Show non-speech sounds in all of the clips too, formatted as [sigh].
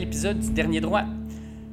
épisode du Dernier Droit.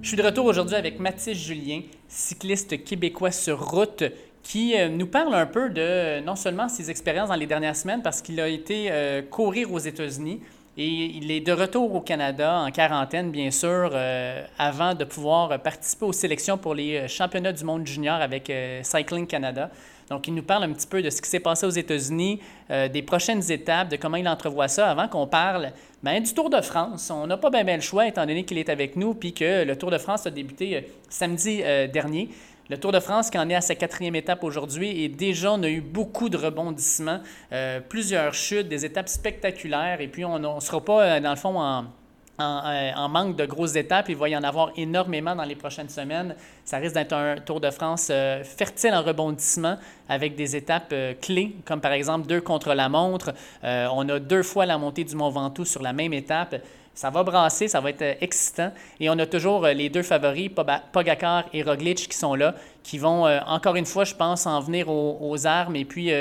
Je suis de retour aujourd'hui avec Mathis Julien, cycliste québécois sur route, qui euh, nous parle un peu de non seulement ses expériences dans les dernières semaines, parce qu'il a été euh, courir aux États-Unis, et il est de retour au Canada, en quarantaine bien sûr, euh, avant de pouvoir participer aux sélections pour les championnats du monde junior avec Cycling Canada. Donc, il nous parle un petit peu de ce qui s'est passé aux États-Unis, euh, des prochaines étapes, de comment il entrevoit ça, avant qu'on parle ben, du Tour de France. On n'a pas bien, le choix, étant donné qu'il est avec nous, puis que le Tour de France a débuté euh, samedi euh, dernier. Le Tour de France qui en est à sa quatrième étape aujourd'hui et déjà on a eu beaucoup de rebondissements, plusieurs chutes, des étapes spectaculaires et puis on ne sera pas dans le fond en, euh, en, manque de grosses étapes. Il va y en avoir énormément dans les prochaines semaines. Ça risque d'être un Tour de France euh, fertile en rebondissement avec des étapes euh, clés, comme par exemple deux contre la montre. on a deux fois la montée du Mont Ventoux sur la même étape. Ça va brasser, ça va être euh, excitant. Et on a toujours euh, les deux favoris, Pogacar et Roglic, qui sont là, qui vont, euh, encore une fois, je pense, en venir aux, armes et puis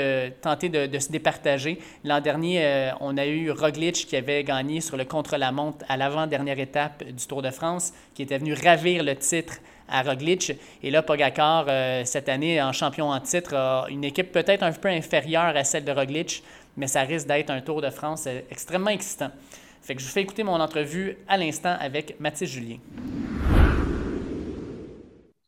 tenter de, se départager. L'an dernier, on a eu Roglic qui avait gagné sur le contre-la-montre à l'avant-dernière étape du Tour de France, qui était venu ravir le titre à Roglic. Et là, Pogacar, cette année, en champion en titre, a une équipe peut-être un peu inférieure à celle de Roglic, mais ça risque d'être un Tour de France extrêmement excitant. Fait que je vous fais écouter mon entrevue à l'instant avec Mathis Julien.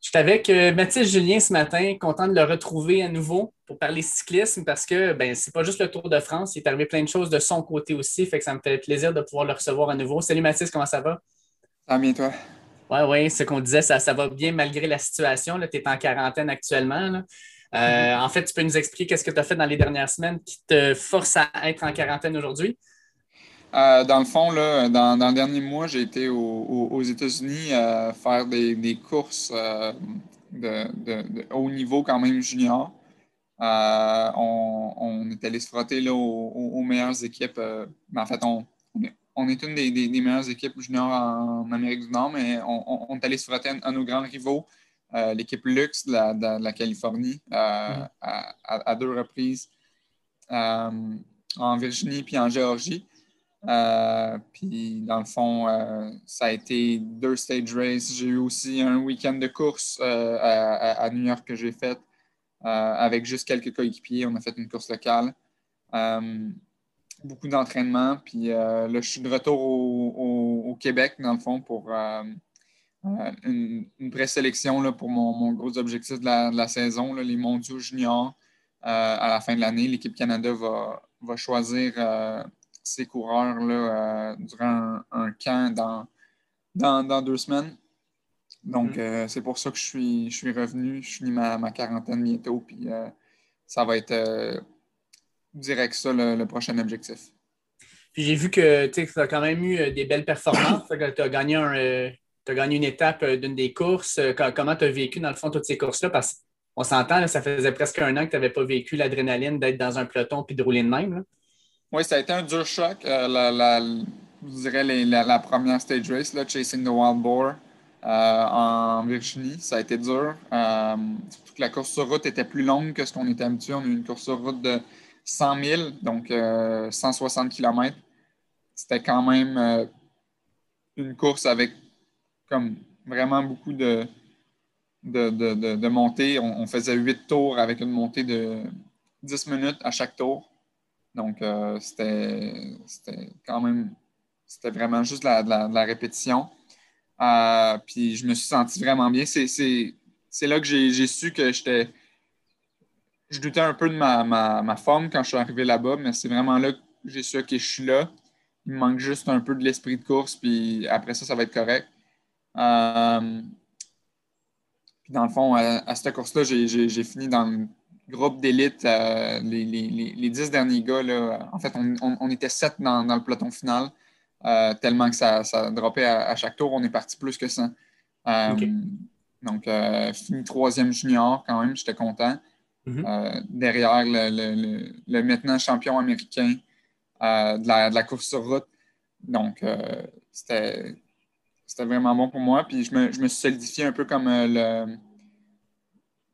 Je suis avec euh, Mathis Julien ce matin, content de le retrouver à nouveau pour parler cyclisme parce que ben, c'est pas juste le Tour de France, il est arrivé plein de choses de son côté aussi, fait que ça me fait plaisir de pouvoir le recevoir à nouveau. Salut Mathis, comment ça va? Ça va bien toi? Oui, oui, ce qu'on disait, ça, ça va bien malgré la situation. Tu es en quarantaine actuellement. Euh, mm-hmm. En fait, tu peux nous expliquer qu'est-ce que tu as fait dans les dernières semaines qui te force à être en quarantaine aujourd'hui? Euh, dans le fond, là, dans, dans, le dernier mois, j'ai été aux États-Unis euh, faire des, courses euh, de, haut niveau quand même junior. On, est allé se frotter là, aux, meilleures équipes. en fait, on, on, est une des, meilleures équipes juniors en Amérique du Nord, mais on, est allé se frotter à, nos grands rivaux, l'équipe Lux de la, Californie, mm-hmm. à, à, deux reprises en Virginie puis en Géorgie. Euh, puis, dans le fond, euh, ça a été deux stage races. J'ai eu aussi un week-end de course euh, à, New York que j'ai fait avec juste quelques coéquipiers. On a fait une course locale. beaucoup d'entraînement. Puis là, je suis de retour au, Québec, dans le fond, pour une, une présélection pour mon, gros objectif de la, saison, les mondiaux juniors. à la fin de l'année, l'équipe Canada va, va choisir ces coureurs là, euh, durant un, camp dans, dans, deux semaines. Donc, mm. euh, c'est pour ça que je suis, je suis revenu. Je finis ma, ma quarantaine bientôt. Puis, euh, ça va être direct ça le, prochain objectif. Puis, j'ai vu que tu as quand même eu des belles performances. tu as gagné, as gagné une étape d'une des courses. Comment tu as vécu, dans le fond, toutes ces courses-là? Parce qu'on s'entend, ça faisait presque un an que tu n'avais pas vécu l'adrénaline d'être dans un peloton puis de rouler de même. Oui, ça a été un dur choc. Euh, la, je dirais la, première stage race, là, Chasing the Wild Boar euh, en Virginie, ça a été dur. Euh, surtout que la course sur route était plus longue que ce qu'on était habitué. On a eu une course sur route de 100 000, donc 160 km. C'était quand même une course avec comme vraiment beaucoup de, de, de, montées. On, on, faisait huit tours avec une montée de 10 minutes à chaque tour. Donc, euh, c'était quand même, c'était vraiment juste la, répétition. Euh, puis je me suis senti vraiment bien. C'est là que j'ai su que j'étais. Je doutais un peu de ma, forme quand je suis arrivé là-bas, mais c'est vraiment là que j'ai su que je suis là. Il me manque juste un peu de l'esprit de course, puis après ça, ça va être correct. Euh, puis dans le fond, à, cette course-là, j'ai fini dans groupe d'élite, euh, les, dix derniers gars, là, en fait, on, était sept dans, le peloton final, euh, tellement que ça, ça droppait à, chaque tour. On est parti plus que ça. Euh, donc, fini troisième junior quand même, j'étais content. Mm-hmm. derrière le, maintenant champion américain de la, course sur route. Donc, c'était vraiment bon pour moi. Puis je me, je me suis solidifié un peu comme le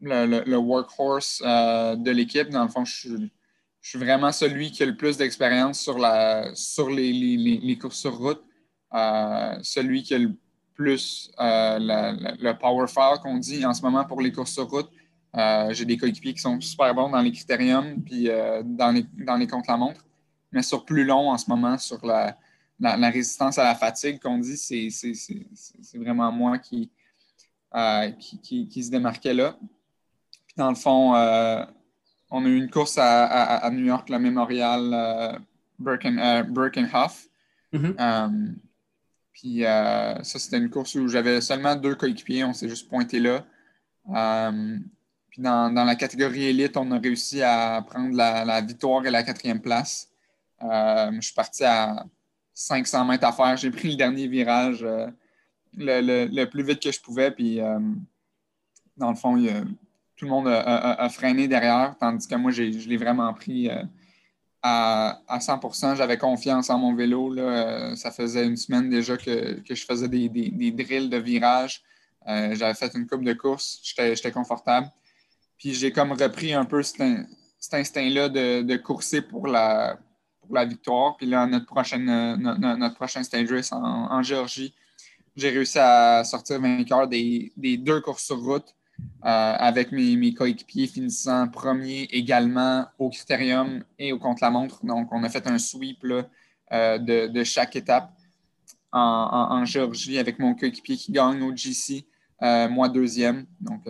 le, workhorse euh, de l'équipe. Dans le fond, je, suis vraiment celui qui a le plus d'expérience sur, la, sur les, courses sur route. celui qui a le plus le power file qu'on dit en ce moment pour les courses sur route. J'ai des coéquipiers qui sont super bons dans les critériums puis dans, les, dans les contre-la-montre. Mais sur plus long en ce moment, sur la, la, résistance à la fatigue qu'on dit, c'est vraiment moi euh, qui, qui, se démarquait là. Dans le fond, euh, on a eu une course à, New York, le mémorial euh, Birkenhoff. Mm-hmm. puis ça, c'était une course où j'avais seulement deux coéquipiers, on s'est juste pointé là. puis dans, la catégorie élite, on a réussi à prendre la, la victoire et la quatrième place. je suis parti à 500 mètres à faire. J'ai pris le dernier virage euh, le, plus vite que je pouvais. Puis, euh, dans le fond, tout le monde a, freiné derrière, tandis que moi, je l'ai vraiment pris euh, à, 100% J'avais confiance en mon vélo. ça faisait une semaine déjà que, je faisais des, drills de virage. J'avais fait une coupe de course. J'étais confortable. Puis, j'ai comme repris un peu cet, instinct-là de, de, courser pour la, la victoire. Puis là, notre, prochaine, euh, notre, prochain stage race en, Géorgie, j'ai réussi à sortir vainqueur des, deux courses sur route euh, avec mes, coéquipiers finissant premier également au critérium et au contre-la-montre. Donc, on a fait un sweep euh, de, chaque étape en, Géorgie avec mon coéquipier qui gagne au GC, moi deuxième. Donc,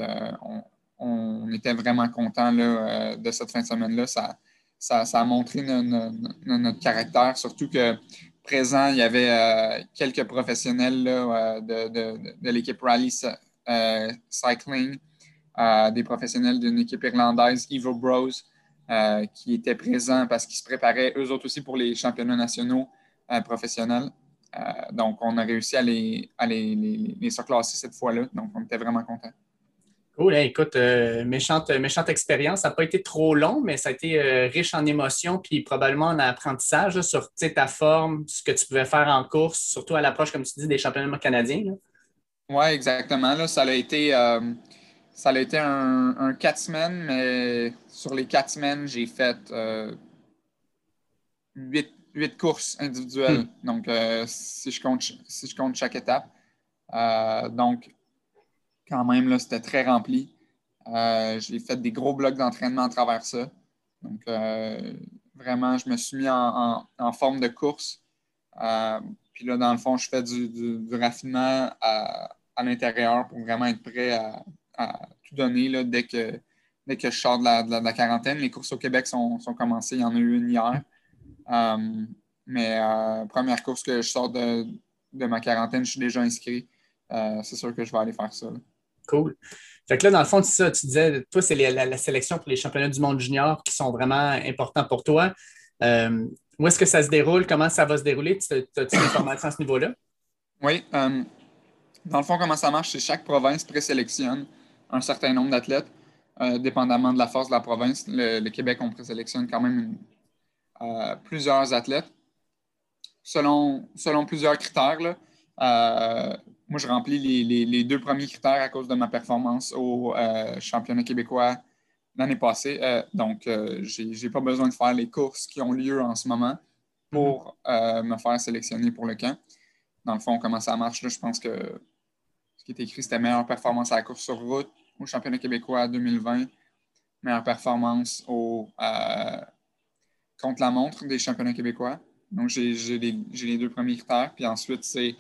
on, était vraiment content de cette fin de semaine-là. Ça, ça, a montré notre caractère, surtout que présent, il y avait euh, quelques professionnels euh, de, l'équipe Rally euh, Cycling, des professionnels d'une équipe irlandaise, Evo Bros, qui étaient présents parce qu'ils se préparaient eux autres aussi pour les championnats nationaux professionnels. donc, on a réussi à les, à les, surclasser cette fois-là. Donc, on était vraiment contents. Cool. écoute, euh, méchante, méchante expérience. Ça n'a pas été trop long, mais ça a été euh, riche en émotions puis probablement en apprentissage sur ta forme, ce que tu pouvais faire en course, surtout à l'approche, comme tu dis, des championnats canadiens. Oui, exactement. Là, ça a été, euh, ça a été un, quatre semaines, mais sur les quatre semaines, j'ai fait huit, courses individuelles. Hmm. Donc, si, je compte, si je compte chaque étape. donc, quand même, là, c'était très rempli. Euh, j'ai fait des gros blocs d'entraînement à travers ça. Donc, euh, vraiment, je me suis mis en, forme de course. Euh, puis là, dans le fond, je fais du, raffinement à, l'intérieur pour vraiment être prêt à, tout donner là, dès, que, dès que je sors de la, quarantaine. Les courses au Québec sont, commencées. Il y en a eu une hier. mais première course que je sors de, ma quarantaine, je suis déjà inscrit. c'est sûr que je vais aller faire ça. Cool. Fait que là, dans le fond, ça, tu disais, toi, c'est la, sélection pour les championnats du monde junior qui sont vraiment importants pour toi. Euh, où est-ce que ça se déroule? Comment ça va se dérouler? Tu as, une information à ce niveau-là? Oui. Euh, dans le fond, comment ça marche, c'est chaque province présélectionne un certain nombre d'athlètes, euh, dépendamment de la force de la province. Le, Québec, on présélectionne quand même plusieurs athlètes selon, selon plusieurs critères. Là moi, je remplis les, deux premiers critères à cause de ma performance au euh, championnat québécois l'année passée. Euh, donc, euh, je n'ai pas besoin de faire les courses qui ont lieu en ce moment pour me faire sélectionner pour le camp. Dans le fond, comment ça marche, je pense que qui est écrit, c'était meilleure performance à la course sur route au championnat québécois 2020, meilleure performance au, contre la montre des championnats québécois. Donc, j'ai les, deux premiers critères. Puis ensuite, c'est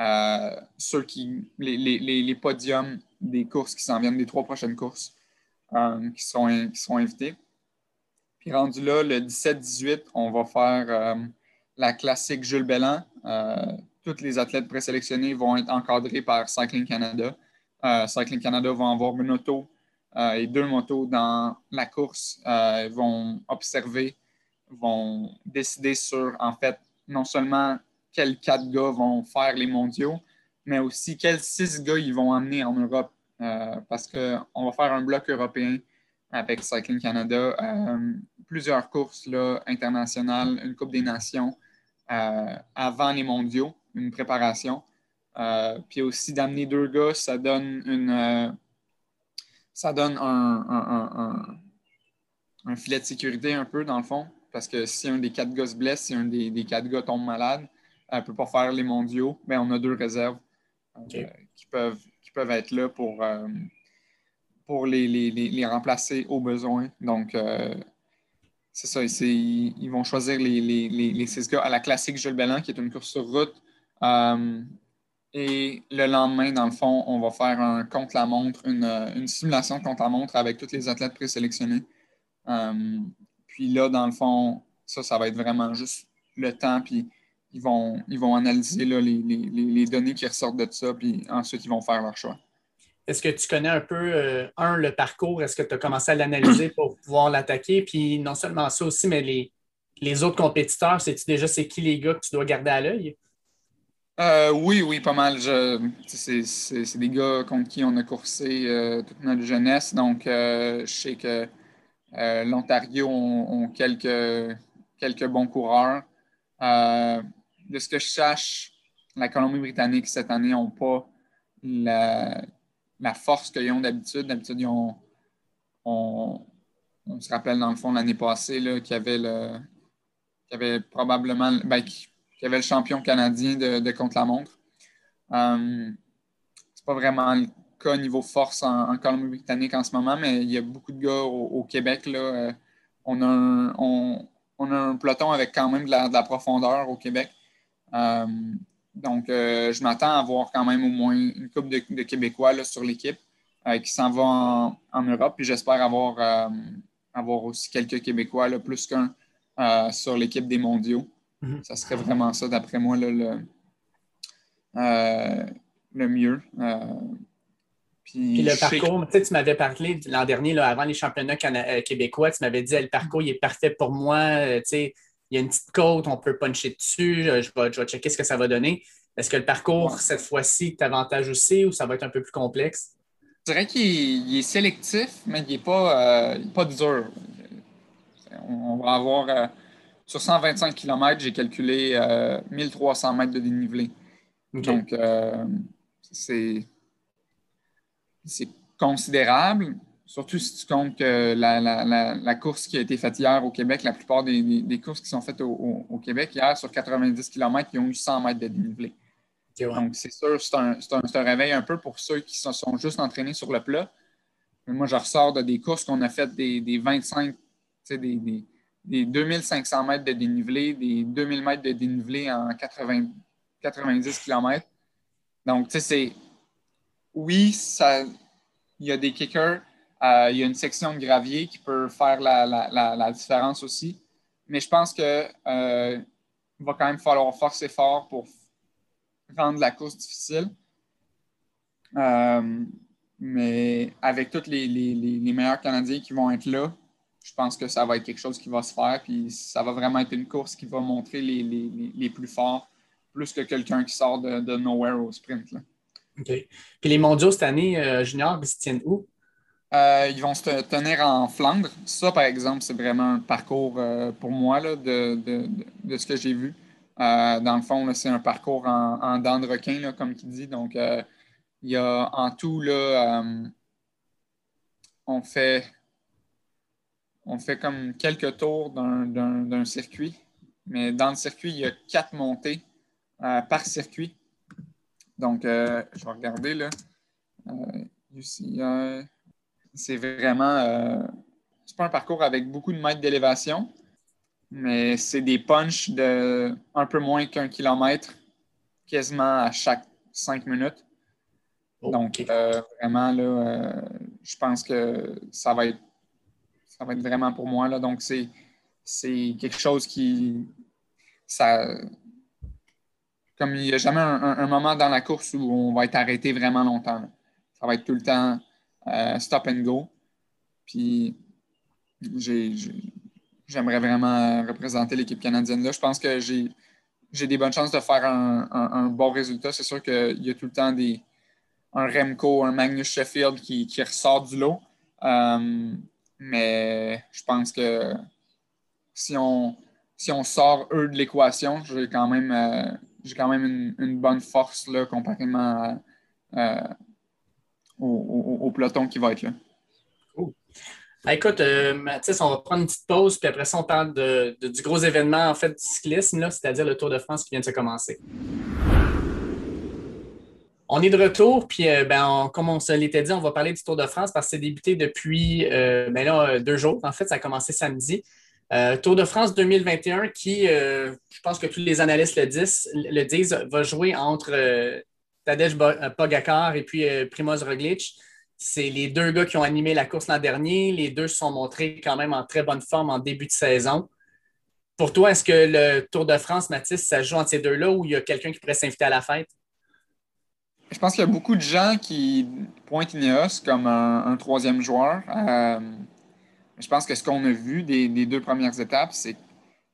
euh, ceux qui, les, podiums des courses qui s'en viennent, des trois prochaines courses euh, qui, sont, qui sont invités. Puis rendu là, le 17-18, on va faire euh, la classique Jules Bellan. Tous les athlètes présélectionnés vont être encadrés par Cycling Canada. Cycling Canada va avoir une auto et deux motos dans la course. ils vont observer, vont décider sur, en fait, non seulement quels quatre gars vont faire les mondiaux, mais aussi quels six gars ils vont emmener en Europe. Euh, parce qu'on va faire un bloc européen avec Cycling Canada, euh, plusieurs courses là, internationales, une Coupe des Nations euh, avant les mondiaux, une préparation. puis aussi d'amener deux gars, ça donne une ça donne un, un, filet de sécurité un peu dans le fond. Parce que si un des quatre gars se blesse, si un des, des quatre gars tombe malade, elle ne peut pas faire les mondiaux, mais on a deux réserves qui, peuvent, qui peuvent être là pour, pour les, les, remplacer au besoin. Donc, c'est ça. Ils vont choisir les, les, six gars à la classique Jules Bellan, qui est une course sur route. Et le lendemain, dans le fond, on va faire un contre-la-montre, une, une, simulation contre-la-montre avec tous les athlètes présélectionnés. Euh, puis là, dans le fond, ça, ça va être vraiment juste le temps, puis ils vont, ils vont analyser là, les, données qui ressortent de ça, puis ensuite, ils vont faire leur choix. Est-ce que tu connais un peu, euh, un, le parcours? Est-ce que tu as commencé à l'analyser pour pouvoir l'attaquer? Puis non seulement ça aussi, mais les, les autres compétiteurs, sais-tu déjà c'est qui les gars que tu dois garder à l'œil? Euh, oui, oui, pas mal. C'est des gars contre qui on a coursé euh, toute notre jeunesse. Donc, euh, je sais que l'Ontario ont, quelques, quelques bons coureurs. de ce que je sache, la Colombie-Britannique cette année n'ont pas la, force qu'ils ont d'habitude. D'habitude, ils ont, on, se rappelle dans le fond l'année passée qu'il y avait le y avait probablement ben, y avait le champion canadien de, contre-la-montre. Euh, c'est pas vraiment le cas niveau force en, Colombie-Britannique en ce moment, mais il y a beaucoup de gars au, Québec. Là, euh, on, a un, on, a un, peloton avec quand même de la, profondeur au Québec. Euh, donc, je m'attends à voir quand même au moins une coupe de, Québécois sur l'équipe qui s'en va en, Europe. Puis j'espère avoir, avoir aussi quelques Québécois, là, plus qu'un, sur l'équipe des mondiaux. Mhm. Ça serait vraiment ça, d'après moi, le, euh, le mieux. Euh, puis, le parcours, tu m'avais parlé l'an dernier, là, avant les championnats euh, québécois, tu m'avais dit le parcours il est parfait pour moi. il y a une petite côte, on peut puncher dessus, je vais, je checker ce que ça va donner. Est-ce que le parcours, cette fois-ci, t'avantage aussi ou ça va être un peu plus complexe? Je dirais qu'il est sélectif, mais il n'est pas, pas dur. On, va avoir sur 125 km, j'ai calculé 1300 euh, mètres de dénivelé. Donc, euh, c'est considérable, surtout si tu comptes que la, course qui a été faite hier au Québec, la plupart des, courses qui sont faites au, Québec hier, sur 90 km, ils ont eu 100 mètres de dénivelé. Donc, c'est sûr, c'est un, réveil un peu pour ceux qui se sont juste entraînés sur le plat. Mais moi, je ressors de des courses qu'on a faites des, des 25, des, des, des 2500 mètres de dénivelé, des 2000 mètres de dénivelé en 80, 90 km. Donc, tu sais, c'est. Oui, il y a des kickers, euh, il y a une section de gravier qui peut faire la, différence aussi. Mais je pense qu'il euh, va quand même falloir forcer fort pour rendre la course difficile. Euh, mais avec tous les, les, meilleurs Canadiens qui vont être là, je pense que ça va être quelque chose qui va se faire. Puis ça va vraiment être une course qui va montrer les, plus forts, plus que quelqu'un qui sort de, nowhere au sprint. OK. Puis les mondiaux cette année, euh, junior, ils se tiennent où? Euh, ils vont se tenir en Flandre. Ça, par exemple, c'est vraiment un parcours euh, pour moi là, de, ce que j'ai vu. dans le fond, c'est un parcours en, en dents de requin, comme tu dis. Donc, il y a en tout, là, on fait on fait comme quelques tours d'un circuit, mais dans le circuit, il y a quatre montées euh, par circuit. Donc, euh, je vais regarder là. Euh, c'est vraiment. c'est pas un parcours avec beaucoup de mètres d'élévation, mais c'est des punches de un peu moins qu'un kilomètre, quasiment à chaque cinq minutes. Donc, vraiment, là, je pense que ça va être ça va être vraiment pour moi. Là. Donc, c'est, quelque chose qui. Ça, comme il n'y a jamais un, moment dans la course où on va être arrêté vraiment longtemps. Ça va être tout le temps euh, stop and go. Puis, j'aimerais vraiment représenter l'équipe canadienne là. Je pense que j'ai, des bonnes chances de faire un, bon résultat. C'est sûr qu'il y a tout le temps des, un Remco, un Magnus Sheffield qui, qui ressort du lot. Euh, mais je pense que si on, si on sort eux de l'équation, j'ai quand même, euh, j'ai quand même une, bonne force là, comparément euh, au, peloton qui va être là. Écoute, euh, Mathis, on va prendre une petite pause, puis après ça, on parle de, du gros événement en fait, du cyclisme, c'est-à-dire le Tour de France qui vient de se commencer. On est de retour, puis euh, ben, comme on se l'était dit, on va parler du Tour de France parce que c'est débuté depuis euh, ben là, deux jours. En fait, ça a commencé samedi. Tour de France 2021 qui, je pense que tous les analystes le disent, le va jouer entre Tadej Pogacar et puis Primoz Roglic c'est les deux gars qui ont animé la course l'an dernier. Les deux se sont montrés quand même en très bonne forme en début de saison. Pour toi, est-ce que le Tour de France, Mathis, ça joue entre ces deux-là ou il y a quelqu'un qui pourrait s'inviter à la fête? Je pense qu'il y a beaucoup de gens qui pointent Ineos comme un, troisième joueur. Euh, je pense que ce qu'on a vu des, deux premières étapes, c'est que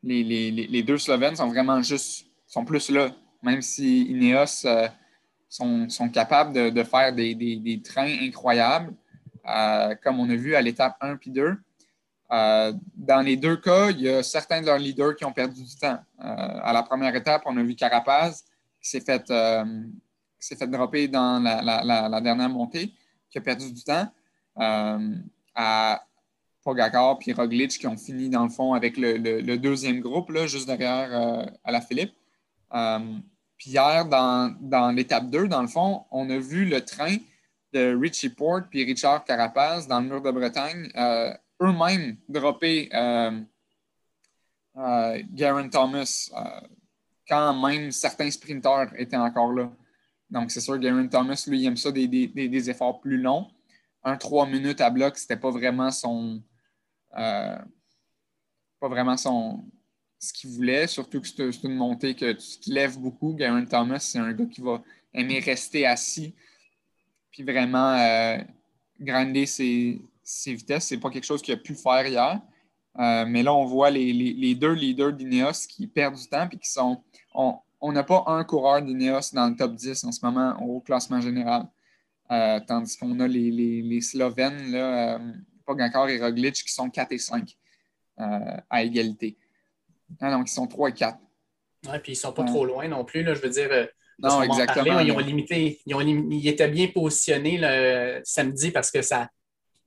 les, deux Slovènes sont vraiment juste, sont plus là. Même si Ineos euh, sont, capables de, faire des, trains incroyables, euh, comme on a vu à l'étape 1 puis 2. Euh, dans les deux cas, il y a certains de leurs leaders qui ont perdu du temps. À la première étape, on a vu Carapaz qui s'est fait, fait dropper dans la, dernière montée, qui a perdu du temps. à Pogacar puis Roglic qui ont fini dans le fond avec le, deuxième groupe, là, juste derrière à la Philippe. Puis hier, dans, l'étape 2, dans le fond, on a vu le train de Richie Port puis Richard Carapaz dans le mur de Bretagne euh, eux-mêmes dropper euh, euh, Garen Thomas quand même certains sprinteurs étaient encore là. Donc, c'est sûr, Garen Thomas, lui, il aime ça des, efforts plus longs. Un 3 minutes à bloc, c'était pas vraiment son. pas vraiment son, ce qu'il voulait, surtout que c'est une montée que tu te lèves beaucoup. Garen Thomas, c'est un gars qui va aimer rester assis puis vraiment euh, grinder ses, vitesses. Ce n'est pas quelque chose qu'il a pu faire hier. Euh, mais là, on voit les, deux leaders d'Ineos qui perdent du temps puis qui sont. On n'a pas un coureur d'Ineos dans le top 10 en ce moment au classement général. Euh, tandis qu'on a les, les, Slovènes, là, euh, et Roglic, qui sont 4 et 5 à égalité. Ah donc, ils sont 3 et 4. Oui, puis ils ne sont pas trop loin non plus. Là, je veux dire, euh, non, exactement. ils ont limité, ils, ont ils étaient bien positionnés le samedi parce que ça,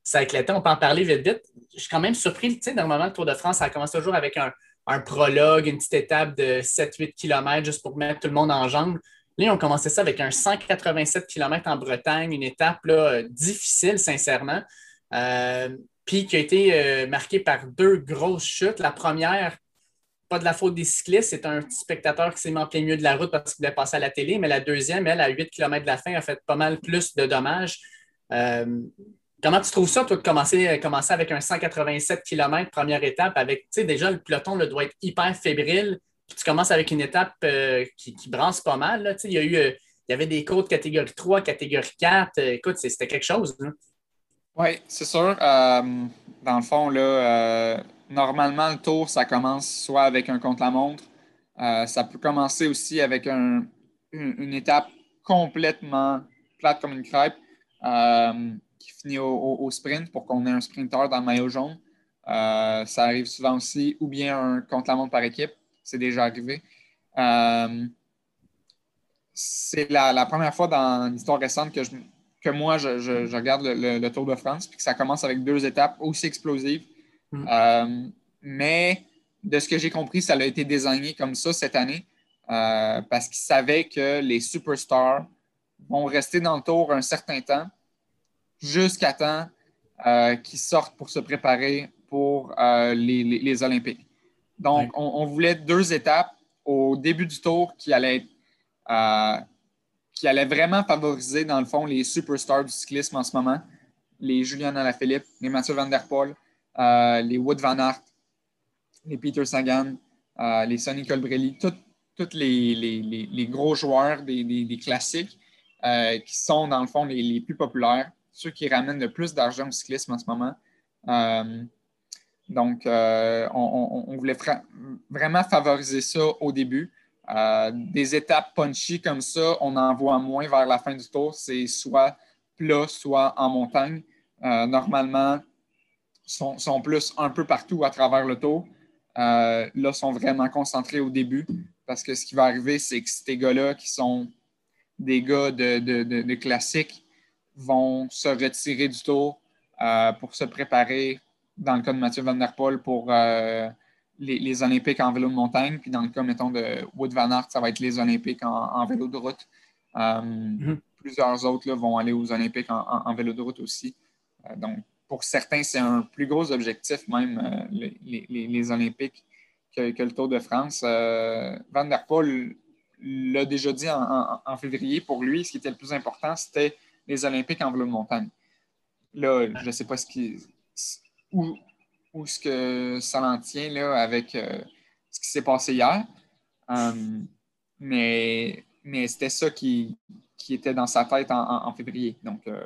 ça éclatait. On peut en parler vite, vite. Je suis quand même surpris. Tu sais, normalement, le Tour de France, ça commence toujours avec un, prologue, une petite étape de 7-8 km juste pour mettre tout le monde en jambes. Là, ont commencé ça avec un 187 km en Bretagne, une étape là, difficile, sincèrement. Euh, puis qui a été euh, marquée par deux grosses chutes. La première, pas de la faute des cyclistes, c'est un petit spectateur qui s'est mis en plein milieu de la route parce qu'il voulait passer à la télé, mais la deuxième, elle, à 8 km de la fin, a fait pas mal plus de dommages. Euh, comment tu trouves ça, toi, de commencer, commencer avec un 187 km première étape avec, tu sais, déjà, le peloton doit être hyper fébrile, puis tu commences avec une étape euh, qui, qui, pas mal. Là, il, y a eu, euh, il y avait des côtes catégorie 3, catégorie 4. écoute, c'était quelque chose. Oui, c'est sûr. dans le fond, là, normalement, le tour, ça commence soit avec un contre-la-montre. Euh, ça peut commencer aussi avec une, étape complètement plate comme une crêpe euh, qui finit au, sprint pour qu'on ait un sprinter dans le maillot jaune. Euh, ça arrive souvent aussi, ou bien un contre-la-montre par équipe. C'est déjà arrivé. c'est la, première fois dans l'histoire récente que, je, que moi, je, regarde le, le, Tour de France, puis que ça commence avec deux étapes aussi explosives. Mm. Euh, mais de ce que j'ai compris, ça a été désigné comme ça cette année euh, parce qu'ils savaient que les superstars vont rester dans le tour un certain temps jusqu'à temps euh, qu'ils sortent pour se préparer pour les, Olympiques. Donc, on, voulait deux étapes. Au début du tour qui allaient, qui allaient vraiment favoriser, dans le fond, les superstars du cyclisme en ce moment, les Julian Alaphilippe, les Mathieu Van Der Poel, euh, les Wood Van Aert, les Peter Sagan, euh, les Sonny Colbrelli, tous les, gros joueurs des, classiques euh, qui sont dans le fond les, plus populaires, ceux qui ramènent le plus d'argent au cyclisme en ce moment. donc, on, voulait vraiment favoriser ça au début. des étapes punchy comme ça, on en voit moins vers la fin du tour. C'est soit plat, soit en montagne. normalement, sont, plus un peu partout à travers le tour. Euh, là, sont vraiment concentrés au début parce que ce qui va arriver, c'est que ces gars-là qui sont des gars de, de, classique vont se retirer du tour euh, pour se préparer dans le cas de Mathieu Van Der Poel, pour les, Olympiques en vélo de montagne. Puis dans le cas, mettons, de Wood Van Aert, ça va être les Olympiques en, vélo de route. Mm-hmm. Plusieurs autres là, vont aller aux Olympiques en, vélo de route aussi. donc, pour certains, c'est un plus gros objectif, même les, Olympiques, que, que, le Tour de France. Van Der Poel l'a déjà dit en, février, pour lui, ce qui était le plus important, c'était les Olympiques en vélo de montagne. Là, je ne sais pas ce qui, où, où ce que ça en tient là, avec euh, ce qui s'est passé hier. Euh, mais mais c'était ça qui, qui, était dans sa tête en, février. Donc, euh,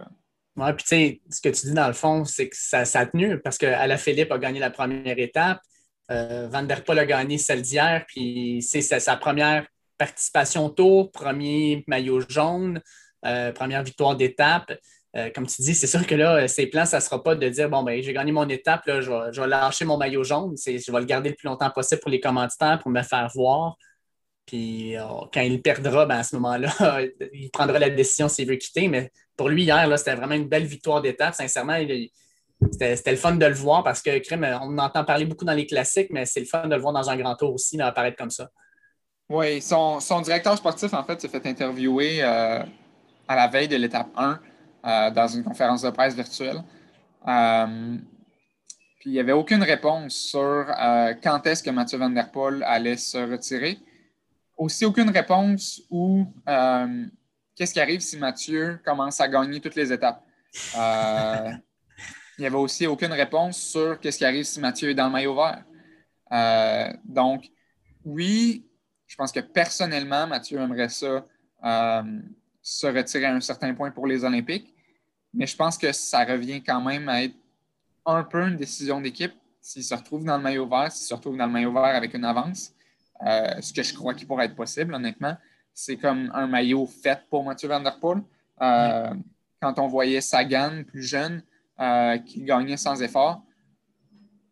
puis tu sais, ce que tu dis dans le fond, c'est que ça, ça, a tenu parce que Philippe a gagné la première étape. Van der Poel a gagné celle d'hier, puis c'est sa première participation tour, premier maillot jaune, euh, première victoire d'étape. Euh, comme tu dis, c'est sûr que là, ses plans, ça ne sera pas de dire bon, ben, j'ai gagné mon étape, je, vais, lâcher mon maillot jaune. Je vais le garder le plus longtemps possible pour les commanditaires, pour me faire voir. Puis euh, quand il perdra, ben, à ce moment-là, [laughs] il prendra la décision s'il veut quitter. Mais pour lui, hier, c'était vraiment une belle victoire d'étape. Sincèrement, c'était le fun de le voir parce que on entend parler beaucoup dans les classiques, mais c'est le fun de le voir dans un grand tour aussi, apparaître comme ça. Oui, son, directeur sportif, en fait, s'est fait interviewer euh, à la veille de l'étape 1 euh, dans une conférence de presse virtuelle. Euh, puis il n'y avait aucune réponse sur quand est-ce que Mathieu Van Der Poel allait se retirer. Aussi, aucune réponse ou qu'est-ce qui arrive si Mathieu commence à gagner toutes les étapes? il n'y avait aussi aucune réponse sur qu'est-ce qui arrive si Mathieu est dans le maillot vert. donc, oui, je pense que personnellement, Mathieu aimerait ça euh, se retirer à un certain point pour les Olympiques. Mais je pense que ça revient quand même à être un peu une décision d'équipe. S'il se retrouve dans le maillot vert, s'il se retrouve dans le maillot vert avec une avance, euh, ce que je crois qu'il pourrait être possible, honnêtement, c'est comme un maillot fait pour Mathieu Van Der Poel. Euh, quand on voyait Sagan plus jeune, qui gagnait sans effort,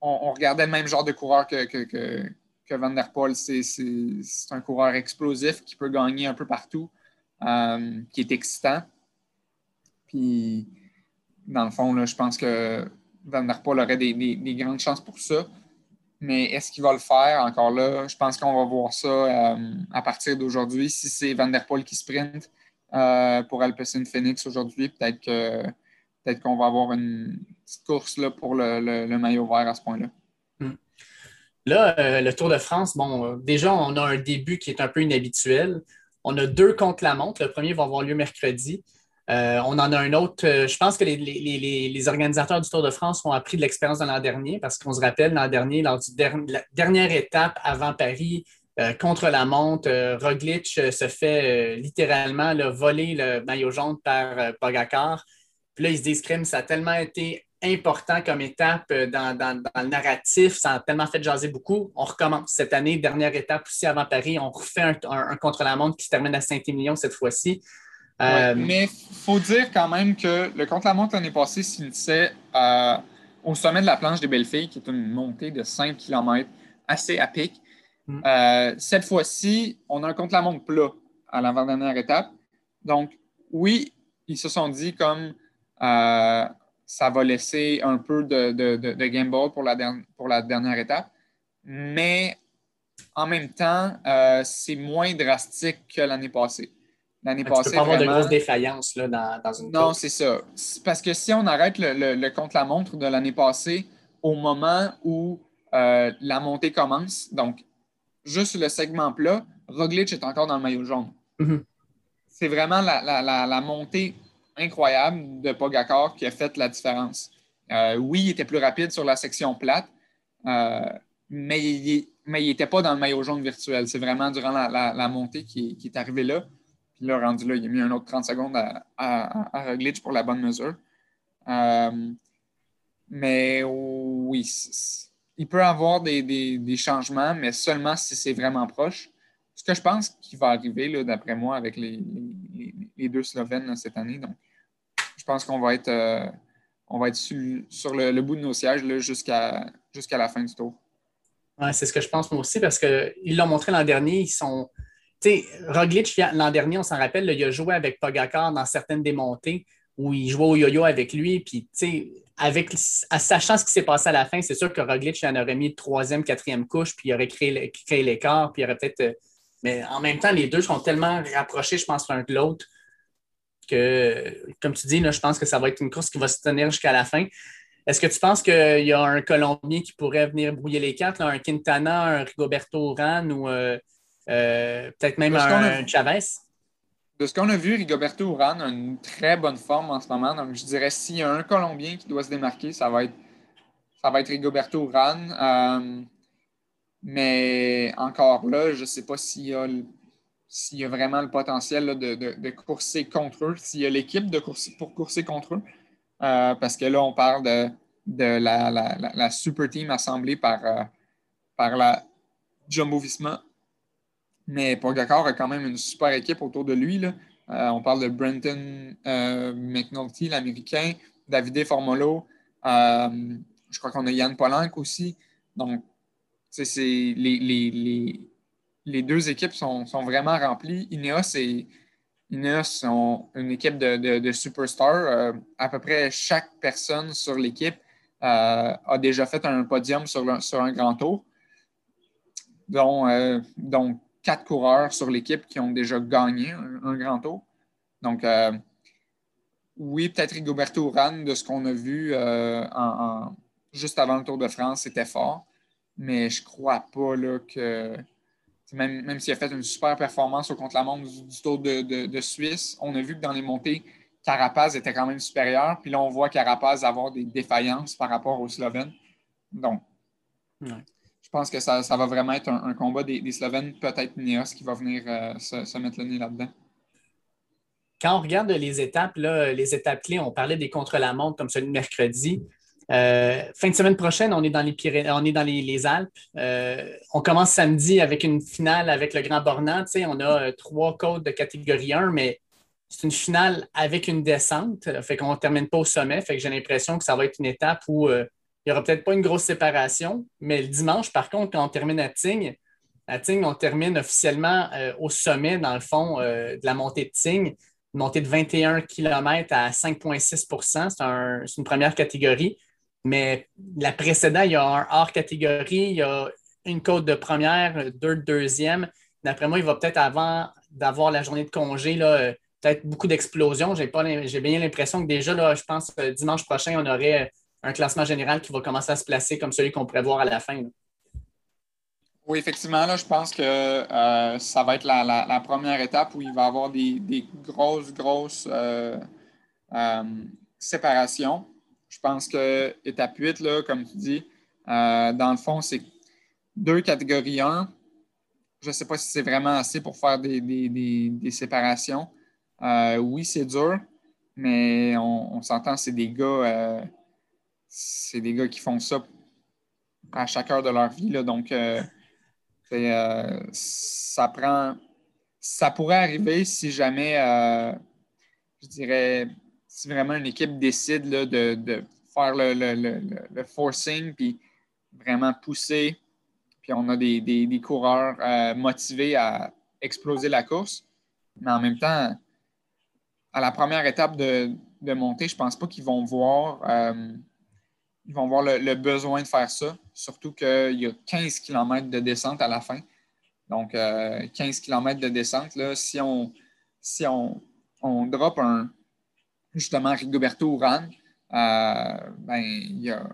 on, regardait le même genre de coureur que, que Van Der Poel, c'est un coureur explosif qui peut gagner un peu partout, euh, qui est excitant. Puis, dans le fond, je pense que Van Der Poel aurait des, grandes chances pour ça. Mais est-ce qu'il va le faire? Encore là? Je pense qu'on va voir ça euh, à partir d'aujourd'hui. Si c'est Van Der Poel qui sprint euh, pour Alpecin Phoenix aujourd'hui, peut-être que peut-être qu'on va avoir une petite course là, pour le maillot vert à ce point-là. Là, euh, le Tour de France, bon, déjà, on a un début qui est un peu inhabituel. On a deux contre la montre. Le premier va avoir lieu mercredi. Euh, on en a un autre. je pense que les, organisateurs du Tour de France ont appris de l'expérience de l'an dernier parce qu'on se rappelle, l'an dernier, lors de la dernière étape avant Paris, contre la montre, Roglic se fait littéralement voler le maillot jaune par Pogacar. Puis là, ils se disent, crime, ça a tellement été important comme étape euh, dans, le narratif. Ça a tellement fait jaser beaucoup. On recommence cette année, dernière étape aussi avant Paris. On refait un, contre-la-montre qui se termine à Saint-Émilion cette fois-ci. Euh, mais il faut dire quand même que le contre-la-montre l'année passée s'initiait euh, au sommet de la planche des Belles-Filles, qui est une montée de 5 km assez à pic. Mm. cette fois-ci, on a un contre-la-montre plat à l'avant-dernière étape. Donc, oui, ils se sont dit comme ça va laisser un peu de, de, de, gamble pour la, pour la dernière étape. Mais en même temps, euh, c'est moins drastique que l'année passée. L'année passée. Tu peux pas avoir de grosses défaillances là, dans, dans, une Non, c'est ça. Parce que si on arrête le, le, contre-la-montre de l'année passée au moment où euh, la montée commence, donc juste le segment plat, Roglic est encore dans le maillot jaune. Mm-hmm. C'est vraiment la, la, la, montée incroyable de Pogacar qui a fait la différence. Euh, oui, il était plus rapide sur la section plate, euh, mais il n'était pas dans le maillot jaune virtuel. C'est vraiment durant la, montée qui, est arrivé là. Puis là, rendu là, il a mis un autre 30 secondes à, à, pour la bonne mesure. Euh, mais oui, il peut avoir des, changements, mais seulement si c'est vraiment proche. Ce que je pense qui va arriver, d'après moi, avec les, deux Slovènes cette année. Donc, je pense qu'on va être, euh, on va être sur, le, bout de nos sièges jusqu'à la fin du tour. Ouais, c'est ce que je pense moi aussi parce qu'ils l'ont montré l'an dernier. Ils sont. Tu sais, Roglic, l'an dernier, on s'en rappelle, il a joué avec Pogacar dans certaines démontées où il jouait au yo-yo avec lui. Puis, tu sais, avec, sachant ce qui s'est passé à la fin, c'est sûr que Roglic en aurait mis troisième, quatrième couche, puis il aurait créé, créé l'écart, puis il aurait peut-être. Mais en même temps, les deux sont tellement rapprochés, je pense, l'un de l'autre, que, comme tu dis, là, je pense que ça va être une course qui va se tenir jusqu'à la fin. Est-ce que tu penses qu'il y a un Colombien qui pourrait venir brouiller les cartes, un Quintana, un Rigoberto Urán ou euh, euh, peut-être même un Chavez? De ce qu'on a vu, Rigoberto Urán a une très bonne forme en ce moment. Donc, je dirais s'il y a un Colombien qui doit se démarquer, ça va être, ça va être Rigoberto Urán. Euh, mais encore là, je ne sais pas s'il y, a, vraiment le potentiel de, courser contre eux, s'il y a l'équipe pour courser contre eux. Euh, parce que là, on parle de, la, super team assemblée par, euh, par la Jumbo Visma. Mais Pogacar a quand même une super équipe autour de lui. Là. Euh, on parle de Brenton McNulty, l'Américain, Davide Formolo. je crois qu'on a Yann Polanc aussi. Donc, c'est, les, les, deux équipes sont, sont vraiment remplies. Ineos est Ineos sont une équipe de, superstars. Euh, à peu près chaque personne sur l'équipe euh, a déjà fait un podium sur, un grand tour, dont, euh, quatre coureurs sur l'équipe qui ont déjà gagné un, grand tour. Donc, oui, peut-être Rigoberto Urán, de ce qu'on a vu juste avant le Tour de France, c'était fort, mais je ne crois pas là, que même, s'il a fait une super performance au contre-la-montre du, Tour de, Suisse, on a vu que dans les montées, Carapaz était quand même supérieur. Puis là, on voit Carapaz avoir des défaillances par rapport aux Slovènes. Donc, je pense que ça, va vraiment être un, combat des, Slovènes, peut-être Neos qui va venir euh, se, mettre le nez là-dedans. Quand on regarde les étapes, les étapes clés, on parlait des contre-la-montre comme celui de mercredi. Euh, fin de semaine prochaine, on est dans les, on est dans les, Alpes. Euh, on commence samedi avec une finale avec le Grand Bornand. On a euh, trois côtes de catégorie 1, mais c'est une finale avec une descente. Fait qu'on ne termine pas au sommet. Fait que j'ai l'impression que ça va être une étape où il n'y aura peut-être pas une grosse séparation. Mais le dimanche, par contre, quand on termine à Tignes, à Tignes, on termine officiellement au sommet, dans le fond, de la montée de Tignes. Une montée de 21 km à 5,6% C'est une première catégorie. Mais la précédente, il y a un hors catégorie, il y a une côte de première, deux de deuxième. D'après moi, il va peut-être avant d'avoir la journée de congé, euh, peut-être beaucoup d'explosions. J'ai, bien l'impression que déjà, là, je pense que dimanche prochain, on aurait un classement général qui va commencer à se placer comme celui qu'on voir à la fin. Oui, effectivement, là, je pense que euh, ça va être la, première étape où il va y avoir des, grosses, grosses euh, séparations. Je pense que étape 8, là, comme tu dis, euh, dans le fond, c'est deux catégories 1. Je ne sais pas si c'est vraiment assez pour faire des, séparations. Euh, oui, c'est dur, mais on, s'entend, c'est des gars. Euh, c'est des gars qui font ça à chaque heure de leur vie. Là, donc, ça prend. Ça pourrait arriver si jamais, je dirais, si vraiment une équipe décide de, faire le, forcing, puis vraiment pousser, puis on a des, coureurs euh, motivés à exploser la course, mais en même temps, à la première étape de, montée, je ne pense pas qu'ils vont voir, euh, ils vont voir le, besoin de faire ça, surtout qu'il y a 15 km de descente à la fin. Donc, 15 euh, km de descente, là, si on, si on, on drop un, justement Rigoberto Urán, euh, ben, il a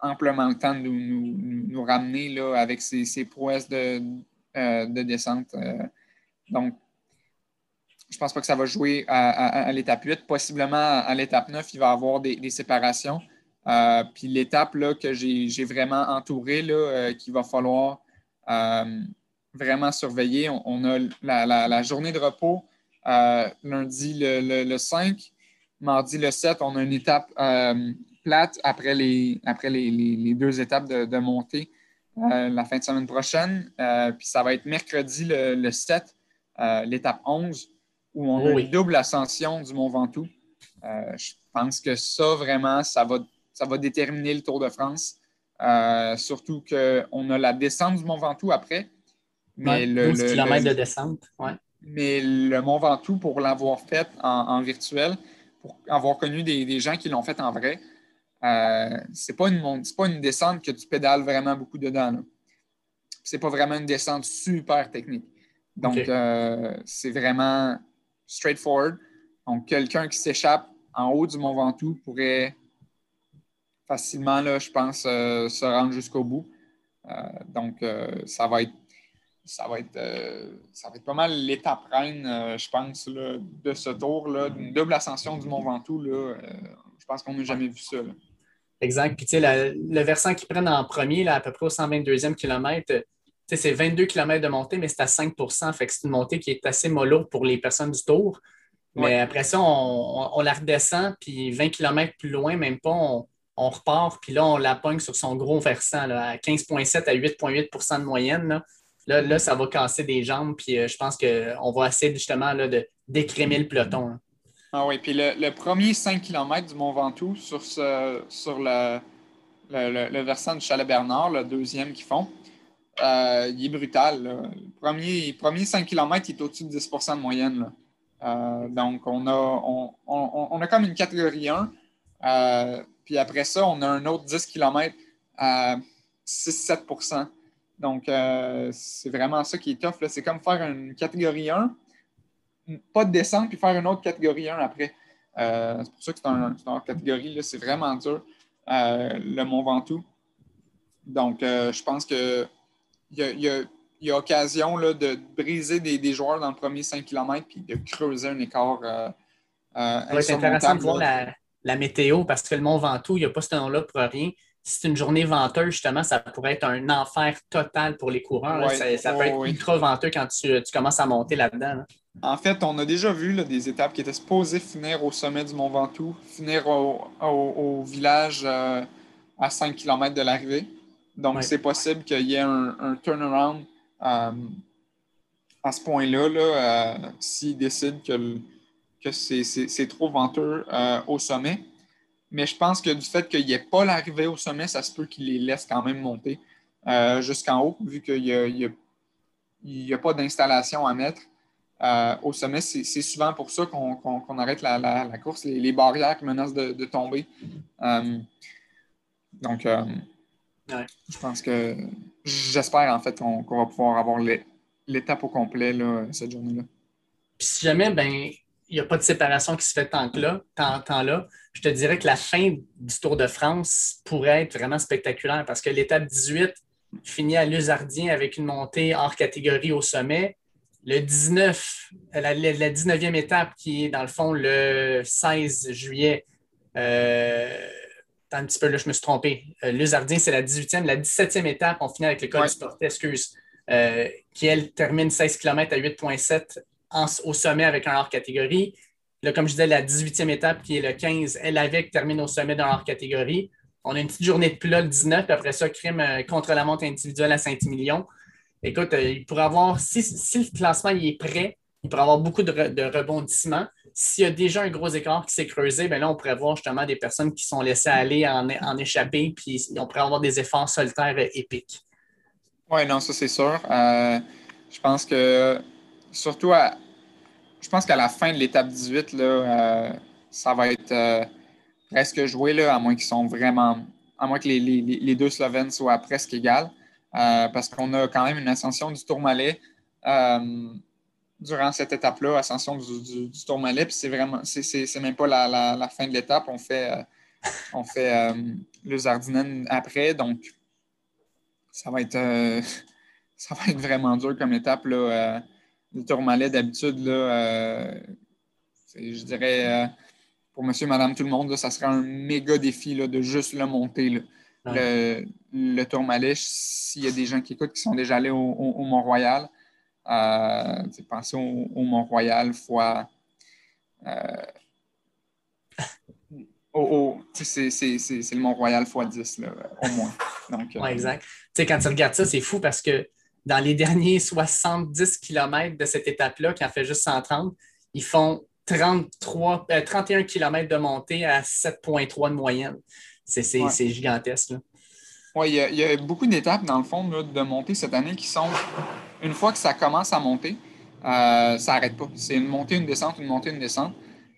amplement le temps de nous, ramener là, avec ses, prouesses de, euh, descente. Euh. donc, je ne pense pas que ça va jouer à, l'étape 8. Possiblement, à l'étape 9, il va y avoir des, séparations. puis l'étape que j'ai vraiment entourée, qu'il va falloir vraiment surveiller, on, a la, journée de repos lundi le, le 5. Mardi le 7, on a une étape euh, plate après les, après les, deux étapes de, montée euh, la fin de semaine prochaine. Euh, puis ça va être mercredi le, 7, l'étape 11, où on a une double ascension du Mont Ventoux. je pense que ça, vraiment, ça va, ça va déterminer le Tour de France. surtout qu'on a la descente du Mont Ventoux après. Mais le, 12 km de descente. Mais le Mont Ventoux, pour l'avoir fait en virtuel, pour avoir connu des, gens qui l'ont fait en vrai, euh, c'est pas, une, pas une descente que tu pédales vraiment beaucoup dedans. C'est pas vraiment une descente super technique. Donc, euh, c'est vraiment straightforward. Donc, quelqu'un qui s'échappe en haut du Mont Ventoux pourrait facilement, là, je pense, euh, se rendre jusqu'au bout. donc, ça va être ça va être, ça va être pas mal l'étape reine, je pense, de ce tour. Là, une double ascension du Mont Ventoux. Là, je pense qu'on n'a jamais vu ça. Exact. Puis, tu sais, le versant qu'ils prennent en premier, là, à peu près au 122e kilomètre, c'est 22 km de montée, mais c'est à 5% Fait que c'est une montée qui est assez mollo pour les personnes du tour. Mais après ça, on, la redescend, puis 20 km plus loin, même pas, on, repart, puis là, on la pogne sur son gros versant, là, à 15,7 à 8,8% de moyenne. Là. Là, ça va casser des jambes, puis euh, je pense qu'on va essayer justement là, de décrémer le peloton. Ah oui, puis le, premier 5 km du Mont Ventoux sur, le, versant du Chalet-Bernard, le deuxième qu'ils font, euh, il est brutal. Le premier, premier 5 km, est au-dessus de 10% de moyenne. Euh, donc, on a, comme une catégorie 1. Euh, puis après ça, on a un autre 10 km à 6-7 Donc, c'est vraiment ça qui est tough. C'est comme faire une catégorie 1 pas de descente puis faire une autre catégorie 1 après. Euh, c'est pour ça que c'est un, une autre catégorie. C'est vraiment dur, euh, le Mont Ventoux. Donc, euh, je pense qu'il y a, y, y a, occasion là, de briser des, des, joueurs dans le premier 5 km puis de creuser un écart. c'est intéressant de voir la, la, météo parce que le Mont Ventoux, il n'y a pas ce nom-là pour rien si c'est une journée venteuse, justement, ça pourrait être un enfer total pour les coureurs. ça, peut être ultra venteux quand tu, commences à monter là-dedans. En fait, on a déjà vu des étapes qui étaient supposées finir au sommet du Mont Ventoux, finir au, village euh, à 5 km de l'arrivée. Donc, c'est possible qu'il y ait un, turnaround euh, à ce point-là, là, euh, s'ils décident que, que c'est trop venteux au sommet. Mais je pense que du fait qu'il n'y ait pas l'arrivée au sommet, ça se peut qu'il les laisse quand même monter euh, jusqu'en haut, vu qu'il n'y a, pas d'installation à mettre. Euh, au sommet, c'est souvent pour ça qu'on arrête la, course, les, barrières qui menacent de, tomber. Euh, donc, je pense que j'espère en fait qu'on va pouvoir avoir l'étape au complet cette journée-là. Puis si jamais, ben, n'y a pas de séparation qui se fait tant que là, tant, tant là, je te dirais que la fin du Tour de France pourrait être vraiment spectaculaire parce que l'étape 18 finit à Luzardien avec une montée hors catégorie au sommet. Le 19, la, 19e étape qui est dans le fond le 16 juillet, euh, un petit peu là, je me suis trompé. Euh, Luzardien, c'est la 18e. La 17e étape, on finit avec le col du excuse, euh, qui elle termine 16 km à 8,7 au sommet avec un hors catégorie. Là, comme je disais, la 18e étape, qui est le 15, elle avec termine au sommet dans leur catégorie. On a une petite journée de plat le 19, puis après ça, crime euh, contre la montre individuelle à Saint-Emilion. Écoute, euh, il pourrait avoir, si, le classement est prêt, il pourrait avoir beaucoup de, rebondissements. S'il y a déjà un gros écart qui s'est creusé, bien là, on pourrait voir justement des personnes qui sont laissées aller en, en puis on pourrait avoir des efforts solitaires euh, épiques. Oui, non, ça c'est sûr. je pense que surtout à, je pense qu'à la fin de l'étape 18, là, euh, ça va être euh, presque joué, là, à moins qu'ils sont vraiment. à moins que les, deux Slovènes soient presque égales. Euh, parce qu'on a quand même une ascension du Tourmalet durant cette étape-là, ascension du, du, Tourmalet, puis c'est vraiment, c'est même pas la, fin de l'étape. On fait, on fait le Zardinen après, donc ça va être, [laughs] ça va être vraiment dur comme étape. Là, le Tourmalet, d'habitude, là, euh, je dirais, euh, pour monsieur, madame, tout le monde, ça serait un méga défi là, de juste le monter. Le, le Tourmalet, s'il y a des gens qui écoutent qui sont déjà allés au, Mont-Royal, euh, pensez au, Mont-Royal fois. c'est le Mont-Royal fois 10, là, au moins. Donc, exact. quand tu regardes ça, c'est fou parce que dans les derniers [laughs] 70 km de cette étape-là, qui en fait juste 130, ils font 33, 31 km de montée à 7,3 de moyenne. C'est gigantesque. Oui, il y, a beaucoup d'étapes, dans le fond, de montée cette année qui sont, une fois que ça commence à monter, euh, ça n'arrête pas. C'est une montée, une descente, une montée, une descente.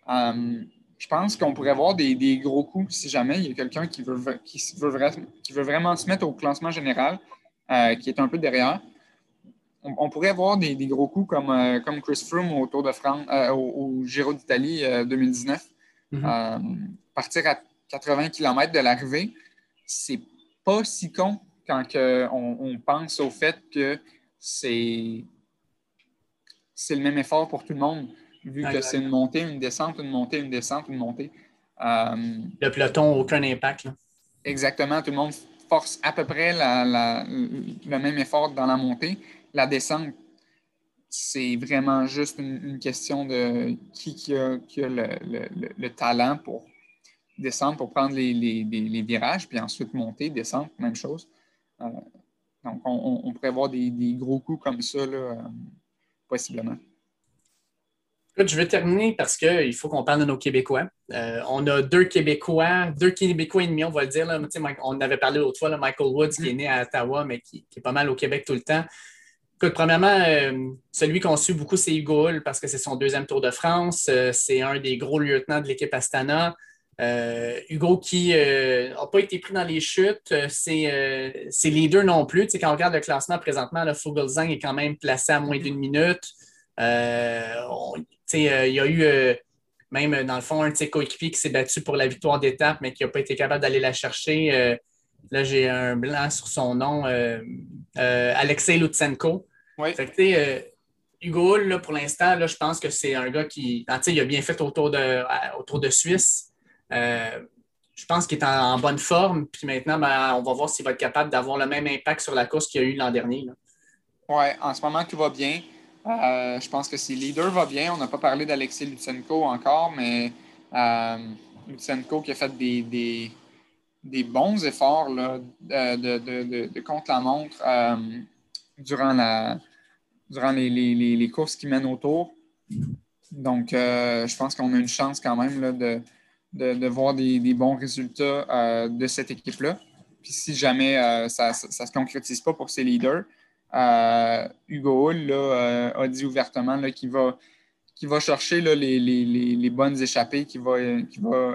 Euh, je pense qu'on pourrait voir des, gros coups si jamais il y a quelqu'un qui veut, qui, veut, qui veut vraiment se mettre au classement général, euh, qui est un peu derrière. On, pourrait voir des, gros coups comme, euh, comme Chris Froome au Tour de France, euh, au, Giro d'Italie 2019. Mm-hmm. partir à 80 km de l'arrivée, c'est pas si con quand on, pense au fait que c'est le même effort pour tout le monde vu que c'est une montée, une descente, une montée, une descente, une montée. Euh, le peloton, aucun impact. Exactement. Tout le monde force à peu près le même effort dans la montée. La descente, c'est vraiment juste une, question de qui, a, le, talent pour descendre, pour prendre les, virages, puis ensuite monter, descendre, même chose. Euh, donc, on, pourrait voir des, gros coups comme ça, euh, possiblement je vais terminer parce qu'il faut qu'on parle de nos Québécois. Euh, on a deux Québécois, deux Québécois et demi, on va le dire. Là. On avait parlé l'autre fois, Michael Woods, qui est né à Ottawa, mais qui, est pas mal au Québec tout le temps. Écoute, premièrement, euh, celui qu'on suit beaucoup, c'est Hugo parce que c'est son deuxième Tour de France. Euh, c'est un des gros lieutenants de l'équipe Astana. Hugo qui n'a pas été pris dans les chutes, c'est les deux non plus. quand on regarde le classement présentement, le Fuglsang est quand même placé à moins d'une minute. Euh, il y a eu euh, même, dans le fond, un de ses coéquipiers qui s'est battu pour la victoire d'étape, mais qui n'a pas été capable d'aller la chercher. Euh, là, j'ai un blanc sur son nom, Alexei Lutsenko. Hugo, là, pour l'instant, je pense que c'est un gars qui ah, il a bien fait autour de, autour de Suisse. je pense qu'il est en, bonne forme. Puis maintenant, ben, on va voir s'il va être capable d'avoir le même impact sur la course qu'il y a eu l'an dernier. Oui, en ce moment, tout va bien. Euh, je pense que si leader va bien, on n'a pas parlé d'Alexis Lutsenko encore, mais euh, Lutsenko qui a fait des, des, bons efforts là, de, de, contre-la-montre euh, durant, la, durant les, les, courses qui mènent autour. Donc, je pense qu'on a une chance quand même là, de, voir des, bons résultats de cette équipe-là. Puis si jamais ça ne se concrétise pas pour ses leaders, euh, Hugo Hull euh, a dit ouvertement qu'il va, va chercher les, bonnes échappées, qu'il va,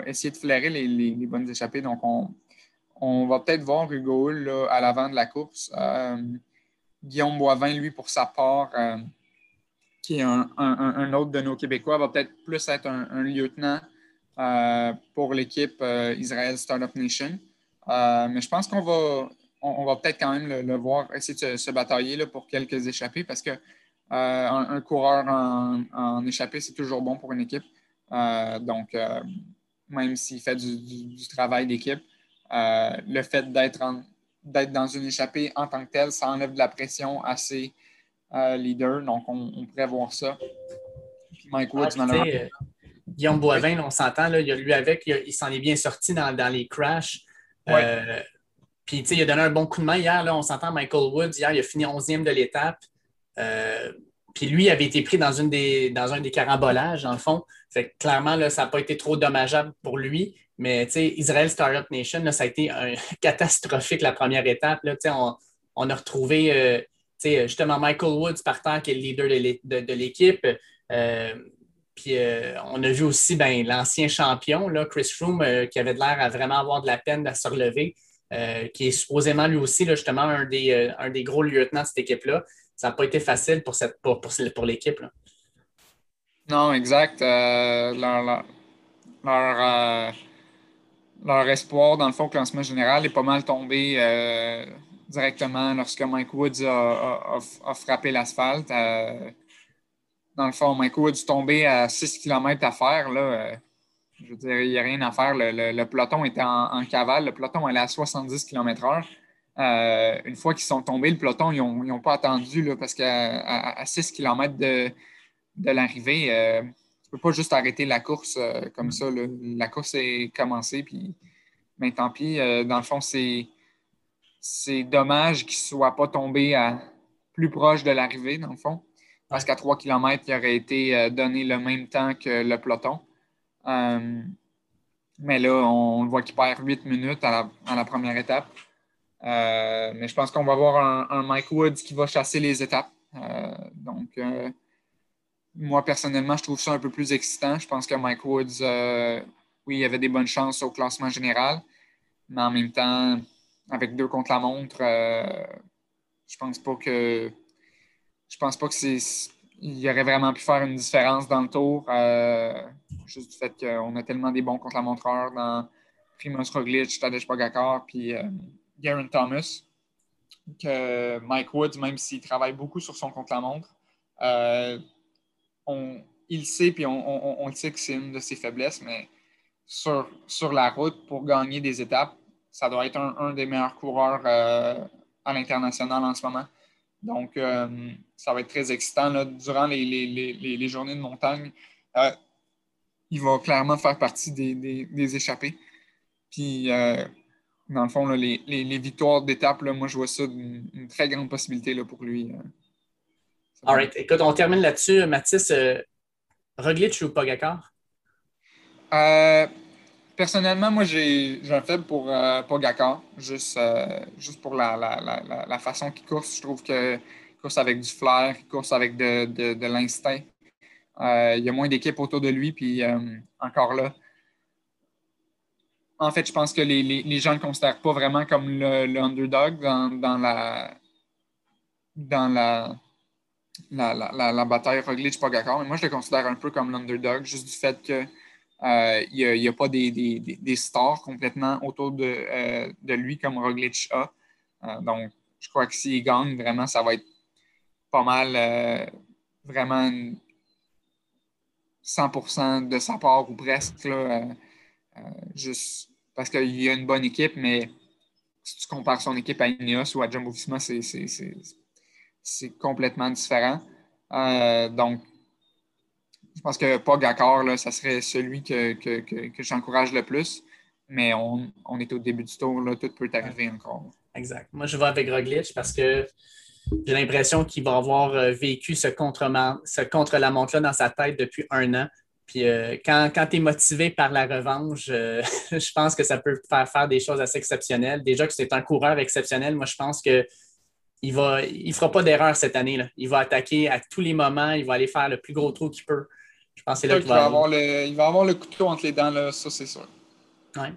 essayer de flairer les, bonnes échappées. Donc, on, va peut-être voir Hugo Hull à l'avant de la course. Euh, Guillaume Boivin, lui, pour sa part, qui est un, autre de nos Québécois, va peut-être plus être un, lieutenant pour l'équipe Israel Startup Nation. mais je pense qu'on va, peut-être quand même le, voir essayer de se, batailler là, pour quelques échappées parce que euh, un, coureur en, échappée, c'est toujours bon pour une équipe. Euh, donc, euh, même s'il fait du, travail d'équipe, le fait d'être dans une échappée en tant que tel, ça enlève de la pression à ses leaders. Donc, on, pourrait voir ça. Mike Woods, ah, Guillaume Boivin, on s'entend, lui avec, il, s'en est bien sorti dans, les crashs. Puis, tu sais, il a donné un bon coup de main hier. Là, on s'entend, Michael Woods, hier, il a fini 11e de l'étape. Euh, puis lui avait été pris dans, une des, dans un des carambolages, dans le fond. Clairement, là, ça n'a pas été trop dommageable pour lui. Mais Israel Startup Nation, là, ça a été [laughs] catastrophique la première étape. Là, on, on a retrouvé euh, justement Michael Woods par terre, qui est le leader de l'équipe. Euh, puis on a vu aussi ben, l'ancien champion, là, Chris Froome, qui avait l'air à vraiment avoir de la peine à se relever. Qui est supposément lui aussi justement un des, un des gros lieutenants de cette équipe-là. Ça n'a pas été facile pour, cette, pour, pour, l'équipe. Non, exact. Euh, leur, leur, espoir, dans le fond, classement général est pas mal tombé directement lorsque Mike Woods a, frappé l'asphalte. dans le fond, Mike Woods tombé à 6 km à faire. Là, je veux dire, il n'y a rien à faire. Le, peloton était en, cavale. Le peloton allait à 70 km/h. Euh, une fois qu'ils sont tombés, le peloton, ils n'ont pas attendu là, parce qu'à à, 6 km de, l'arrivée, euh, tu ne peux pas juste arrêter la course euh, comme ça. La course est commencée, puis mais tant pis. dans le fond, c'est dommage qu'ils ne soient pas tombés à, plus proche de l'arrivée, dans le fond. Parce qu'à 3 km, il aurait été donné le même temps que le peloton. Mais là, on, voit qu'il perd 8 minutes à la, première étape. Euh, mais je pense qu'on va avoir un, Mike Woods qui va chasser les étapes. Euh, donc, moi, personnellement, je trouve ça un peu plus excitant. Je pense que Mike Woods, oui, il avait des bonnes chances au classement général, mais en même temps, avec deux contre la montre, je pense pas que je pense pas que c'est il aurait vraiment pu faire une différence dans le tour. juste du fait qu'on a tellement des bons contre la montreur dans Primoz Roglic, Tadej Pogacar, puis euh, Garen Thomas, que Mike Woods, même s'il travaille beaucoup sur son contre-la-montre, euh, il sait, puis on, sait que c'est une de ses faiblesses, mais sur, la route, pour gagner des étapes, ça doit être un, des meilleurs coureurs euh, à l'international en ce moment. Donc, ça va être très excitant. durant les, journées de montagne, il va clairement faire partie des échappés. Puis, euh, dans le fond, les, victoires d'étape, moi, je vois ça une, très grande possibilité là, pour lui. Euh. All right. Écoute, on termine là-dessus. Mathis, euh, Roglic ou Pogacar? personnellement, moi, j'ai un faible pour Pogacar, juste, juste pour la, façon qu'il course. Je trouve qu'il course avec du flair, il course avec de, de l'instinct. il y a moins d'équipes autour de lui, puis encore là, en fait, je pense que les, gens ne le considèrent pas vraiment comme le, underdog dans, la dans la, la, bataille Roglic-Pogacar. Mais moi, je le considère un peu comme l'underdog, juste du fait qu'il euh, n'y a, pas des, stars complètement autour de, euh, de lui comme Roglic a. Euh, donc, je crois que s'il gagne, vraiment, ça va être pas mal, vraiment 100% de sa part ou presque. juste parce qu'il y a une bonne équipe, mais si tu compares son équipe à Ineos ou à Jumbo Visma, c'est complètement différent. Euh, donc, je pense que Pogacar, là, ça serait celui que, j'encourage le plus. Mais on, est au début du tour, là, tout peut arriver encore. Exact. Moi, je vais avec Roglic parce que j'ai l'impression qu'il va avoir euh, vécu ce contre-la-montre-là dans sa tête depuis un an. Puis euh, quand, tu es motivé par la revanche, euh, [laughs] je pense que ça peut faire faire des choses assez exceptionnelles. Déjà que c'est un coureur exceptionnel, moi je pense que il ne il fera pas d'erreur cette année. Là. Il va attaquer à tous les moments, il va aller faire le plus gros trou qu'il peut. Je pense que c'est là qu'il va, avoir le, il va avoir le couteau entre les dents, là, ça c'est sûr. Ouais.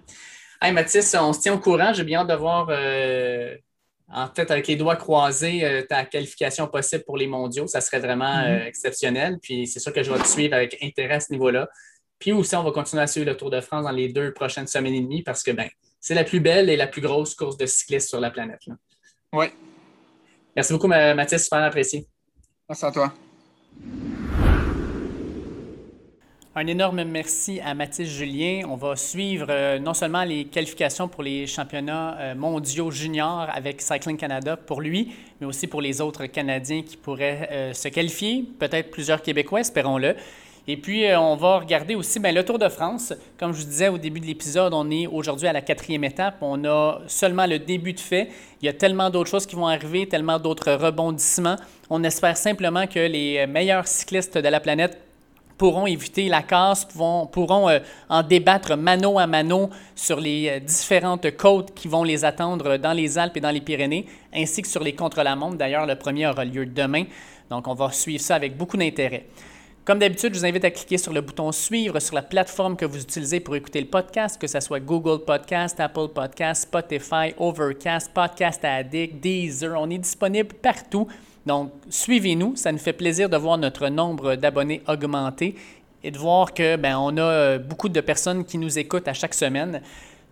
Hey, Mathis, on se tient au courant. J'ai bien hâte de voir euh, en fait, avec les doigts croisés, euh, ta qualification possible pour les mondiaux, ça serait vraiment mhm. euh, exceptionnel. Puis c'est sûr que je vais te suivre avec intérêt à ce niveau-là. Puis aussi, on va continuer à suivre le Tour de France dans les deux prochaines semaines et demie parce que ben, c'est la plus belle et la plus grosse course de cyclistes sur la planète. Oui. Merci beaucoup, Mathis. Super apprécié. Merci à toi. Un énorme merci à Mathis Julien. On va suivre euh, non seulement les qualifications pour les championnats euh, mondiaux juniors avec Cycling Canada pour lui, mais aussi pour les autres Canadiens qui pourraient euh, se qualifier, peut-être plusieurs Québécois, espérons-le. Et puis, on va regarder aussi bien, le Tour de France. Comme je vous disais au début de l'épisode, on est aujourd'hui à la quatrième étape. On a seulement le début de fait. Il y a tellement d'autres choses qui vont arriver, tellement d'autres rebondissements. On espère simplement que les meilleurs cyclistes de la planète pourront éviter la casse, pourront, euh, en débattre mano à mano sur les euh, différentes côtes qui vont les attendre dans les Alpes et dans les Pyrénées, ainsi que sur les contre-la-montre. D'ailleurs, le premier aura lieu demain, donc on va suivre ça avec beaucoup d'intérêt. Comme d'habitude, je vous invite à cliquer sur le bouton Suivre sur la plateforme que vous utilisez pour écouter le podcast, que ce soit Google Podcast, Apple Podcast, Spotify, Overcast, Podcast Addict, Deezer. On est disponible partout. Donc, suivez-nous. Ça nous fait plaisir de voir notre nombre d'abonnés augmenter et de voir que ben, on a euh, beaucoup de personnes qui nous écoutent à chaque semaine.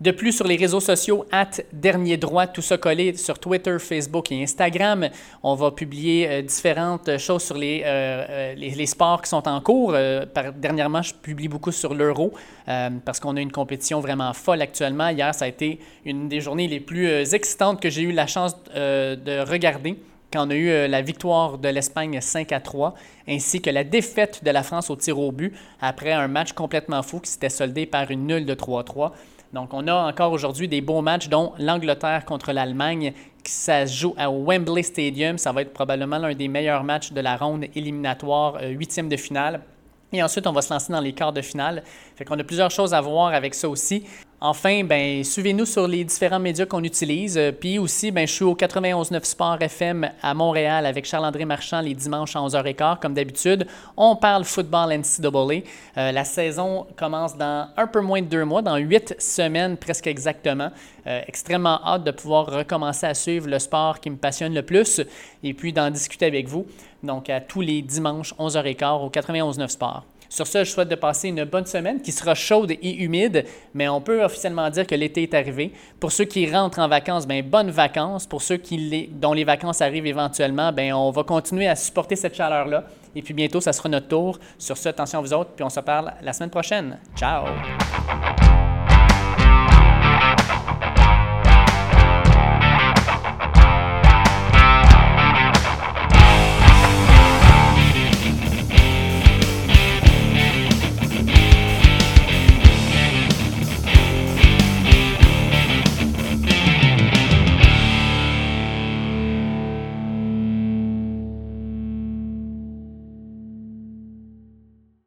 De plus, sur les réseaux sociaux, at Dernier Droit, tout ça collé sur Twitter, Facebook et Instagram. On va publier euh, différentes choses sur les, euh, les, sports qui sont en cours. dernièrement, je publie beaucoup sur l'Euro parce qu'on a une compétition vraiment folle actuellement. Hier, ça a été une des journées les plus excitantes que j'ai eu la chance de regarder quand on a eu euh, la victoire de l'Espagne 5 à 3, ainsi que la défaite de la France au tir au but après un match complètement fou qui s'était soldé par une nulle de 3-3. Donc, on a encore aujourd'hui des beaux matchs, dont l'Angleterre contre l'Allemagne, qui se joue à Wembley Stadium. Ça va être probablement l'un des meilleurs matchs de la ronde éliminatoire, euh, huitième de finale. Et ensuite, on va se lancer dans les quarts de finale. Fait qu'on a plusieurs choses à voir avec ça aussi. Enfin, ben, suivez-nous sur les différents médias qu'on utilise. Euh, puis aussi, ben, je suis au 91.9 Sport FM à Montréal avec Charles-André Marchand les dimanches à 11h15, comme d'habitude. On parle football NCAA. Euh, la saison commence dans un peu moins de deux mois, dans huit semaines presque exactement. Euh, extrêmement hâte de pouvoir recommencer à suivre le sport qui me passionne le plus et puis d'en discuter avec vous. Donc, à tous les dimanches, 11h15 au 91.9 Sport. Sur ce, je souhaite de passer une bonne semaine qui sera chaude et humide, mais on peut officiellement dire que l'été est arrivé. Pour ceux qui rentrent en vacances, bien, bonnes vacances. Pour ceux qui dont les vacances arrivent éventuellement, bien, on va continuer à supporter cette chaleur-là. Et puis bientôt, ça sera notre tour. Sur ce, attention à vous autres, puis on se parle la semaine prochaine. Ciao!